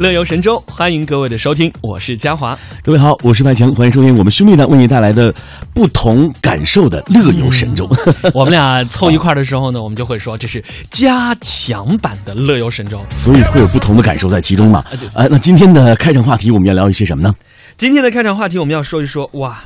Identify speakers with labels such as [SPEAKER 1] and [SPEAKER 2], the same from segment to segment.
[SPEAKER 1] 乐游神州，欢迎各位的收听，我是嘉华。
[SPEAKER 2] 各位好，我是麦强，欢迎收听我们兄弟呢为你带来的不同感受的乐游神州。
[SPEAKER 1] 我们俩凑一块儿的时候呢，我们就会说这是加强版的乐游神州，
[SPEAKER 2] 所以会有不同的感受在其中嘛。呃，那今天的开场话题我们要聊一些什么呢？
[SPEAKER 1] 今天的开场话题我们要说一说，哇。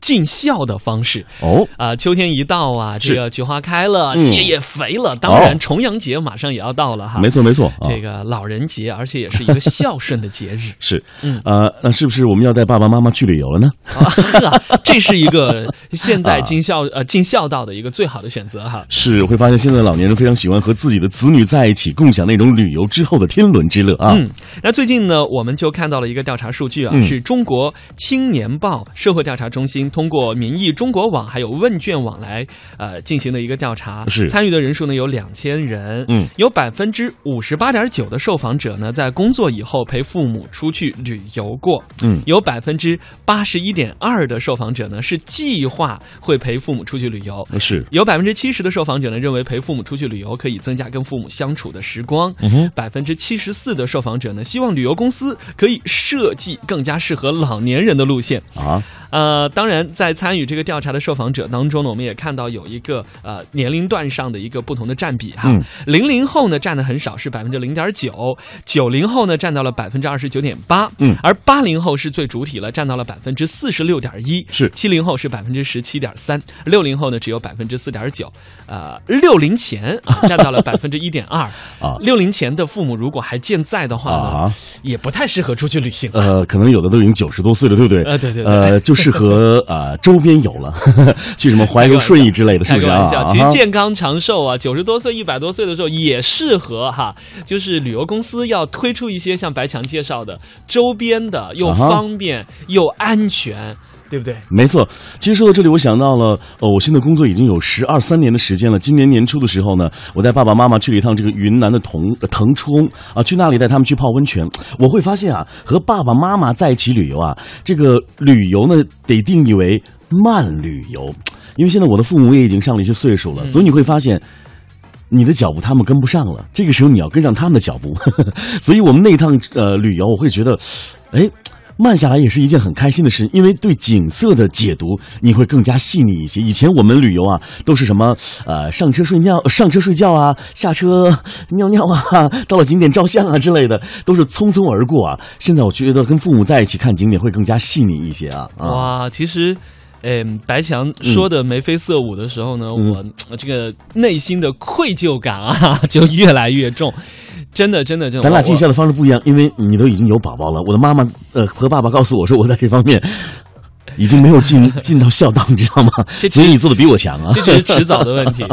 [SPEAKER 1] 尽孝的方式
[SPEAKER 2] 哦
[SPEAKER 1] 啊，秋天一到啊，这个菊花开了，
[SPEAKER 2] 嗯
[SPEAKER 1] 蟹也肥了。当然，重阳节马上也要到了哈。
[SPEAKER 2] 没错没错，啊
[SPEAKER 1] 这个老人节，而且也是一个孝顺的节日。
[SPEAKER 2] 是
[SPEAKER 1] 嗯
[SPEAKER 2] 呃，那是不是我们要带爸爸妈妈去旅游了呢？
[SPEAKER 1] 啊 这是一个 现
[SPEAKER 2] 啊
[SPEAKER 1] 在尽孝呃尽孝道的一个最好的选择哈。
[SPEAKER 2] 是，会发现现在老年人非常喜欢和自己的子女在一起，共享那种旅游之后的天伦之乐啊。
[SPEAKER 1] 嗯，那最近呢，我们就看到了一个调查数据啊，
[SPEAKER 2] 嗯
[SPEAKER 1] 是中国青年报社会调查中心通过民意中国网还有问卷网来呃进行的一个调查，
[SPEAKER 2] 是。
[SPEAKER 1] 参与的人数呢有两千人，
[SPEAKER 2] 嗯，
[SPEAKER 1] 有百分之五十八点九的受访者呢在工作以后陪父母出去旅游过，
[SPEAKER 2] 嗯。
[SPEAKER 1] 有百分之八十一点二的受访者呢是计划会陪父母出去旅游，
[SPEAKER 2] 是，
[SPEAKER 1] 有百分之七十的受访者呢认为陪父母出去旅游可以增加跟父母相处的时光，百分之七十四的受访者呢希望旅游公司可以设计更加适合老年人的路线。
[SPEAKER 2] 啊，
[SPEAKER 1] 呃，当然，在参与这个调查的受访者当中呢，我们也看到有一个呃年龄段上的一个不同的占比哈
[SPEAKER 2] 嗯。
[SPEAKER 1] 零零后呢占的很少，是百分之零点九；九零后呢占到了百分之二十九点八，
[SPEAKER 2] 嗯
[SPEAKER 1] 而八零后是最主体了，占到了百分之四十六点一，
[SPEAKER 2] 是
[SPEAKER 1] 七零后是百分之十七点三，六零后呢只有百分之四点九，呃，六零前啊 占到了百分之一点二
[SPEAKER 2] 啊
[SPEAKER 1] 六零前的父母如果还健在的话呢，
[SPEAKER 2] 啊
[SPEAKER 1] 也不太适合出去旅行。
[SPEAKER 2] 呃，可能有的都已经九十多岁了，对不对？
[SPEAKER 1] 呃对对对
[SPEAKER 2] 呃，就适合呃周边有了，去什么怀柔顺义之类的，是不是啊？
[SPEAKER 1] 开个玩笑，其实
[SPEAKER 2] 啊
[SPEAKER 1] 健康长寿啊，九十多岁、一百多岁的时候也适合哈。就是旅游公司要推出一些像白强介绍的周边的，又方便又安全，对不对？
[SPEAKER 2] 没错，其实说到这里，我想到了，呃，我现在工作已经有十二三年的时间了。今年年初的时候呢，我带爸爸妈妈去了一趟这个云南的腾呃腾冲啊，去那里带他们去泡温泉。我会发现啊，和爸爸妈妈在一起旅游啊，这个旅游呢得定义为慢旅游，因为现在我的父母也已经上了一些岁数了，所以你会发现。你的脚步他们跟不上了，这个时候你要跟上他们的脚步，所以我们那一趟呃旅游，我会觉得，哎，慢下来也是一件很开心的事，因为对景色的解读你会更加细腻一些。以前我们旅游啊，都是什么呃上车睡觉、上车睡觉啊，下车尿尿啊，到了景点照相啊之类的，都是匆匆而过啊。现在我觉得跟父母在一起看景点会更加细腻一些啊。
[SPEAKER 1] 哇，其实。嗯，白强说的眉飞色舞的时候呢，
[SPEAKER 2] 嗯
[SPEAKER 1] 我我这个内心的愧疚感啊，就越来越重。真的，真的，真的。
[SPEAKER 2] 咱俩尽孝的方式不一样，因为你都已经有宝宝了。我的妈妈呃和爸爸告诉我说，我在这方面 已经没有尽尽到孝道，你知道吗？
[SPEAKER 1] 这
[SPEAKER 2] 所以你做的比我强啊。
[SPEAKER 1] 这只是迟早的问题。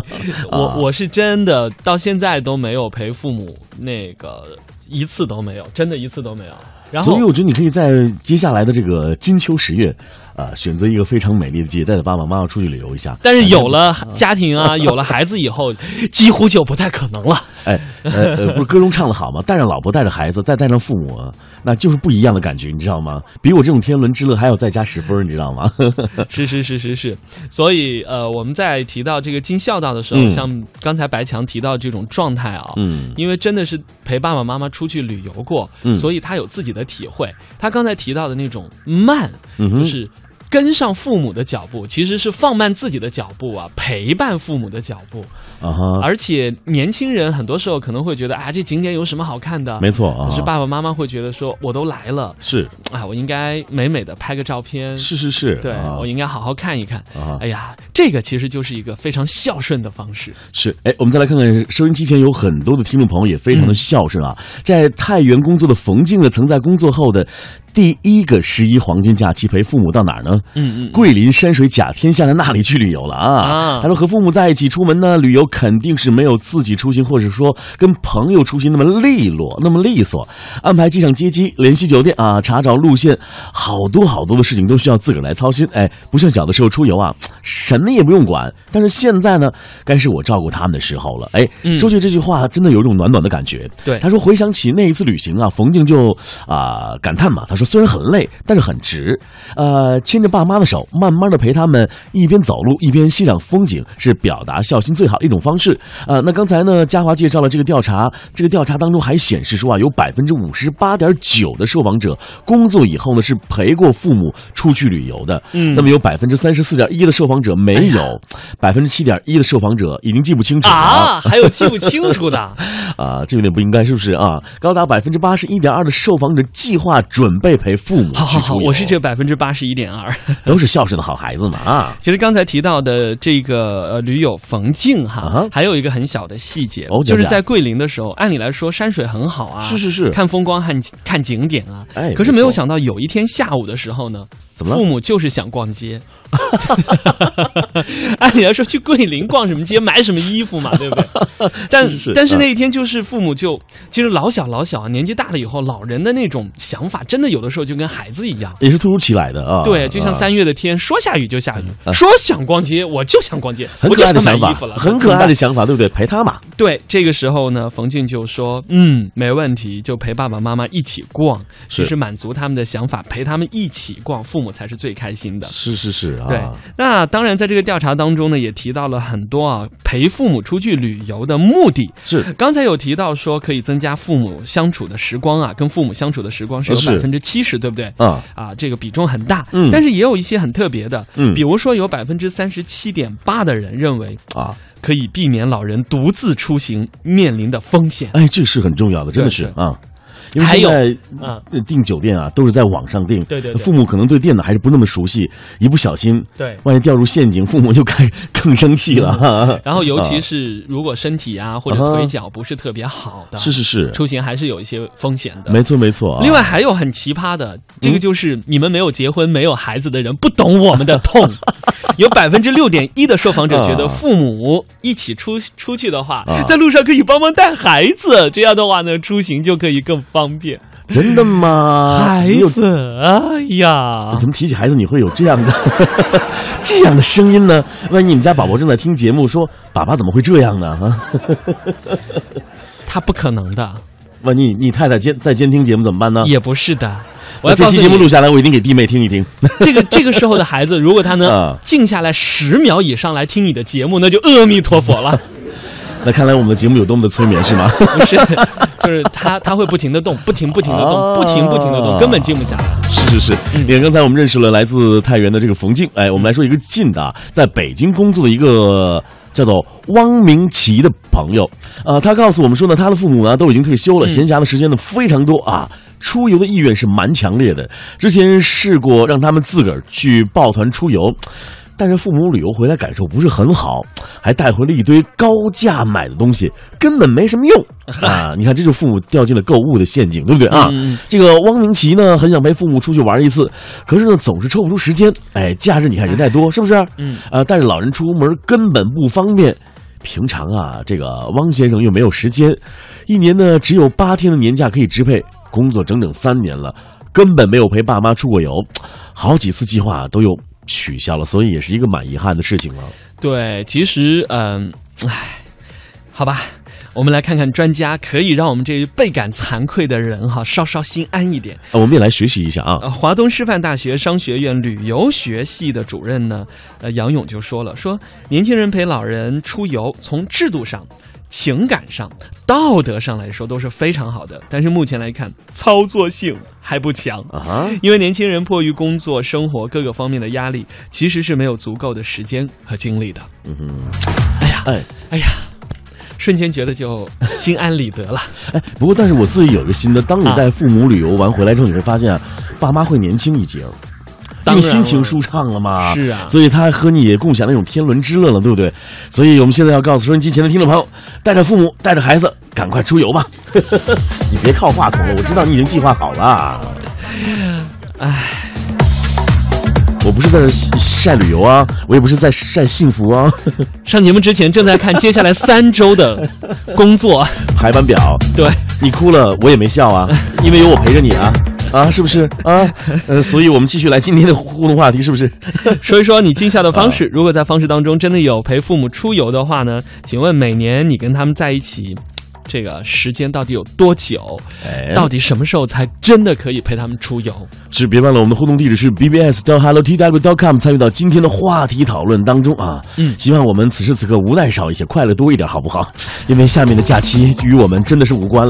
[SPEAKER 1] 我
[SPEAKER 2] 啊
[SPEAKER 1] 我是真的到现在都没有陪父母那个一次都没有，真的一次都没有。然后
[SPEAKER 2] 所以我觉得你可以在接下来的这个金秋十月，啊、选择一个非常美丽的季节，带着爸爸妈妈出去旅游一下。
[SPEAKER 1] 但是有了家庭啊，有了孩子以后，几乎就不太可能了。
[SPEAKER 2] 哎，呃呃，不是歌中唱的好吗？带着老婆，带着孩子，再带上父母，那就是不一样的感觉，你知道吗？比我这种天伦之乐还要再加十分，你知道吗？
[SPEAKER 1] 是是是是是，所以呃，我们在提到这个尽孝道的时候，
[SPEAKER 2] 嗯
[SPEAKER 1] 像刚才白强提到这种状态啊，
[SPEAKER 2] 嗯
[SPEAKER 1] 因为真的是陪爸爸妈妈出去旅游过，
[SPEAKER 2] 嗯
[SPEAKER 1] 所以他有自己的体会。他刚才提到的那种慢，
[SPEAKER 2] 嗯
[SPEAKER 1] 就是跟上父母的脚步，其实是放慢自己的脚步啊，陪伴父母的脚步。
[SPEAKER 2] 啊哈，
[SPEAKER 1] 而且年轻人很多时候可能会觉得啊，这景点有什么好看的？
[SPEAKER 2] 没错啊
[SPEAKER 1] 可，是爸爸妈妈会觉得说，我都来了
[SPEAKER 2] 是
[SPEAKER 1] 啊，我应该美美的拍个照片。
[SPEAKER 2] 是是是，
[SPEAKER 1] 对，
[SPEAKER 2] 啊
[SPEAKER 1] 我应该好好看一看。
[SPEAKER 2] 啊
[SPEAKER 1] 哎呀，这个其实就是一个非常孝顺的方式。
[SPEAKER 2] 是，哎，我们再来看看收音机前有很多的听众朋友也非常的孝顺啊。在太原工作的冯静呢，曾在工作后的第一个十一黄金假期陪父母到哪儿呢？
[SPEAKER 1] 嗯嗯，
[SPEAKER 2] 桂林山水甲天下的那里去旅游了啊！
[SPEAKER 1] 啊
[SPEAKER 2] 他说和父母在一起出门呢，旅游肯定是没有自己出行或者说跟朋友出行那么利落、那么利索。安排机场接机、联系酒店啊、查找路线，好多好多的事情都需要自个儿来操心。哎，不像小的时候出游啊，什么也不用管。但是现在呢，该是我照顾他们的时候了。哎，
[SPEAKER 1] 嗯
[SPEAKER 2] 说句这句话，真的有一种暖暖的感觉。
[SPEAKER 1] 对
[SPEAKER 2] 他说回想起那一次旅行啊，冯静就啊、感叹嘛，他说虽然很累，但是很值。呃，牵着爸妈的手，慢慢的陪他们一边走路一边欣赏风景，是表达孝心最好的一种方式。呃，那刚才呢，嘉华介绍了这个调查，这个调查当中还显示说啊，有百分之五十八点九的受访者工作以后呢是陪过父母出去旅游的。
[SPEAKER 1] 嗯
[SPEAKER 2] 那么有百分之三十四点一的受访者没有，百分之七点一的受访者已经记不清楚了
[SPEAKER 1] 啊，还有记不清楚的，
[SPEAKER 2] 啊，这有点不应该，是不是啊？高达百分之八十一点二的受访者计划准备陪父母
[SPEAKER 1] 好好好，我是这百分之八十一点二。
[SPEAKER 2] 都是孝顺的好孩子嘛啊！
[SPEAKER 1] 其实刚才提到的这个呃驴友冯静哈，
[SPEAKER 2] 啊
[SPEAKER 1] 还有一个很小的细节，就是在桂林的时候，按理来说山水很好啊，
[SPEAKER 2] 是是是
[SPEAKER 1] 看风光、看看景点啊。
[SPEAKER 2] 哎
[SPEAKER 1] 可是
[SPEAKER 2] 没
[SPEAKER 1] 有想到有一天下午的时候呢，
[SPEAKER 2] 怎么了
[SPEAKER 1] 父母就是想逛街。按理来说，去桂林逛什么街，买什么衣服嘛，对不对？但
[SPEAKER 2] 是是
[SPEAKER 1] 但是
[SPEAKER 2] 嗯
[SPEAKER 1] 那一天就是父母就其实老小老小啊，年纪大了以后，老人的那种想法，真的有的时候就跟孩子一样。
[SPEAKER 2] 也是突如其来的啊。
[SPEAKER 1] 对，就像
[SPEAKER 2] 啊
[SPEAKER 1] 三月的天，说下雨就下雨，
[SPEAKER 2] 啊
[SPEAKER 1] 说想逛街我就想逛街，
[SPEAKER 2] 很可
[SPEAKER 1] 我就
[SPEAKER 2] 爱的想
[SPEAKER 1] 买衣服了，，
[SPEAKER 2] 很可爱的想法，对不对？陪他嘛，
[SPEAKER 1] 对，这个时候呢，冯静就说：“嗯，没问题，就陪爸爸妈妈一起逛，
[SPEAKER 2] 是
[SPEAKER 1] 其实满足他们的想法，陪他们一起逛，父母才是最开心的。”
[SPEAKER 2] 是是是啊。
[SPEAKER 1] 对，那当然，在这个调查当中呢，也提到了很多啊，陪父母出去旅游的目的。
[SPEAKER 2] 是
[SPEAKER 1] 刚才有提到说，可以增加父母相处的时光啊，跟父母相处的时光是有百分之七十，对不对？
[SPEAKER 2] 啊，
[SPEAKER 1] 啊，这个比重很大，
[SPEAKER 2] 嗯
[SPEAKER 1] 但是也有一些很特别的，
[SPEAKER 2] 嗯
[SPEAKER 1] 比如说有百分之三十七点八的人认为
[SPEAKER 2] 啊，
[SPEAKER 1] 可以避免老人独自出行面临的风险。
[SPEAKER 2] 哎，这是很重要的，真的是啊。因为
[SPEAKER 1] 还有
[SPEAKER 2] 现在
[SPEAKER 1] 啊
[SPEAKER 2] 呃订酒店啊都是在网上订，
[SPEAKER 1] 对对对
[SPEAKER 2] 父母可能对电脑还是不那么熟悉，一不小心，
[SPEAKER 1] 对
[SPEAKER 2] 万一掉入陷阱，父母就该 更生气了。
[SPEAKER 1] 然后，尤其
[SPEAKER 2] 啊
[SPEAKER 1] 是如果身体啊或者腿脚不是特别好的，
[SPEAKER 2] 是是是，
[SPEAKER 1] 出行还是有一些风险的。
[SPEAKER 2] 没错没错啊。
[SPEAKER 1] 另外还有很奇葩的，这
[SPEAKER 2] 嗯
[SPEAKER 1] 个就是你们没有结婚、没有孩子的人不懂我们的痛。有百分之六点一的受访者觉得
[SPEAKER 2] 啊
[SPEAKER 1] 父母一起出出去的话
[SPEAKER 2] 啊，
[SPEAKER 1] 在路上可以帮忙带孩子，这样的话呢，出行就可以更方便。
[SPEAKER 2] 真的吗？
[SPEAKER 1] 孩子，哎呀
[SPEAKER 2] 怎，么提起孩子你会有这样的 这样的声音呢？万一你们家宝宝正在听节目，说爸爸怎么会这样呢？啊，
[SPEAKER 1] 他不可能的，
[SPEAKER 2] 万一你太太监在监听节目怎么办呢？
[SPEAKER 1] 也不是的。我
[SPEAKER 2] 那这期节目录下来，我一定给弟妹听一听。
[SPEAKER 1] 这个这个时候的孩子，如果他能
[SPEAKER 2] 啊
[SPEAKER 1] 静下来十秒以上来听你的节目，那就阿弥陀佛了。
[SPEAKER 2] 那看来我们的节目有多么的催眠，是吗？
[SPEAKER 1] 不是，就是他他会不停的动，不停不停的动，
[SPEAKER 2] 啊
[SPEAKER 1] 不停不停的动，根本静不下来。
[SPEAKER 2] 是是是，
[SPEAKER 1] 嗯
[SPEAKER 2] 你看刚才我们认识了来自太原的这个冯静，哎，我们来说一个近的啊，在北京工作的一个叫做汪明奇的朋友，呃，他告诉我们说呢，他的父母呢都已经退休了，
[SPEAKER 1] 嗯
[SPEAKER 2] 闲暇的时间呢非常多啊。出游的意愿是蛮强烈的，之前试过让他们自个儿去抱团出游，但是父母旅游回来感受不是很好，还带回了一堆高价买的东西，根本没什么用 啊！你看，这就是父母掉进了购物的陷阱，对不对啊？
[SPEAKER 1] 嗯
[SPEAKER 2] 这个汪明奇呢，很想陪父母出去玩一次，可是呢，总是抽不出时间。哎，假日你看人太多，是不是？
[SPEAKER 1] 嗯，
[SPEAKER 2] 呃，带着老人出门根本不方便。平常啊，这个汪先生又没有时间，一年呢只有八天的年假可以支配，工作整整三年了，根本没有陪爸妈出过游，好几次计划都又取消了，所以也是一个蛮遗憾的事情了。
[SPEAKER 1] 对，其实嗯，唉，好吧。我们来看看专家，可以让我们这倍感惭愧的人哈，稍稍心安一点。
[SPEAKER 2] 呃我们也来学习一下啊。
[SPEAKER 1] 呃，华东师范大学商学院旅游学系的主任呢，呃，杨勇就说了，说年轻人陪老人出游，从制度上、情感上、道德上来说都是非常好的，但是目前来看，操作性还不强。
[SPEAKER 2] 啊，
[SPEAKER 1] 因为年轻人迫于工作、生活各个方面的压力，其实是没有足够的时间和精力的。
[SPEAKER 2] 嗯哼，
[SPEAKER 1] 哎呀，
[SPEAKER 2] 哎
[SPEAKER 1] 哎呀，瞬间觉得就心安理得了。
[SPEAKER 2] 哎，不过但是我自己有一个心得，当你
[SPEAKER 1] 啊
[SPEAKER 2] 带父母旅游完回来之后，你会发现啊，爸妈会年轻一截儿。因为
[SPEAKER 1] 当然了
[SPEAKER 2] 心情舒畅了嘛，
[SPEAKER 1] 是啊
[SPEAKER 2] 所以他和你也共享那种天伦之乐了，对不对？所以我们现在要告诉收音机前的听众朋友，带着父母，带着孩子，赶快出游吧！你别靠话筒了，我知道你已经计划好了。
[SPEAKER 1] 唉，
[SPEAKER 2] 我不是在这晒旅游啊，我也不是在晒幸福啊，
[SPEAKER 1] 上节目之前正在看接下来三周的工作，
[SPEAKER 2] 排班表。
[SPEAKER 1] 对。
[SPEAKER 2] 你哭了，我也没笑啊，因为有我陪着你啊，啊，是不是啊？呃，所以我们继续来今天的互动话题，是不是？
[SPEAKER 1] 说一说你尽孝的方
[SPEAKER 2] 啊
[SPEAKER 1] 式。如果在方式当中真的有陪父母出游的话呢？请问每年你跟他们在一起这个时间到底有多久？
[SPEAKER 2] 哎
[SPEAKER 1] 到底什么时候才真的可以陪他们出游？
[SPEAKER 2] 是别忘了我们的互动地址是 bbs 到 hello tw dot com，参与到今天的话题讨论当中啊。
[SPEAKER 1] 嗯
[SPEAKER 2] 希望我们此时此刻无奈少一些，快乐多一点，好不好？因为下面的假期与我们真的是无关了。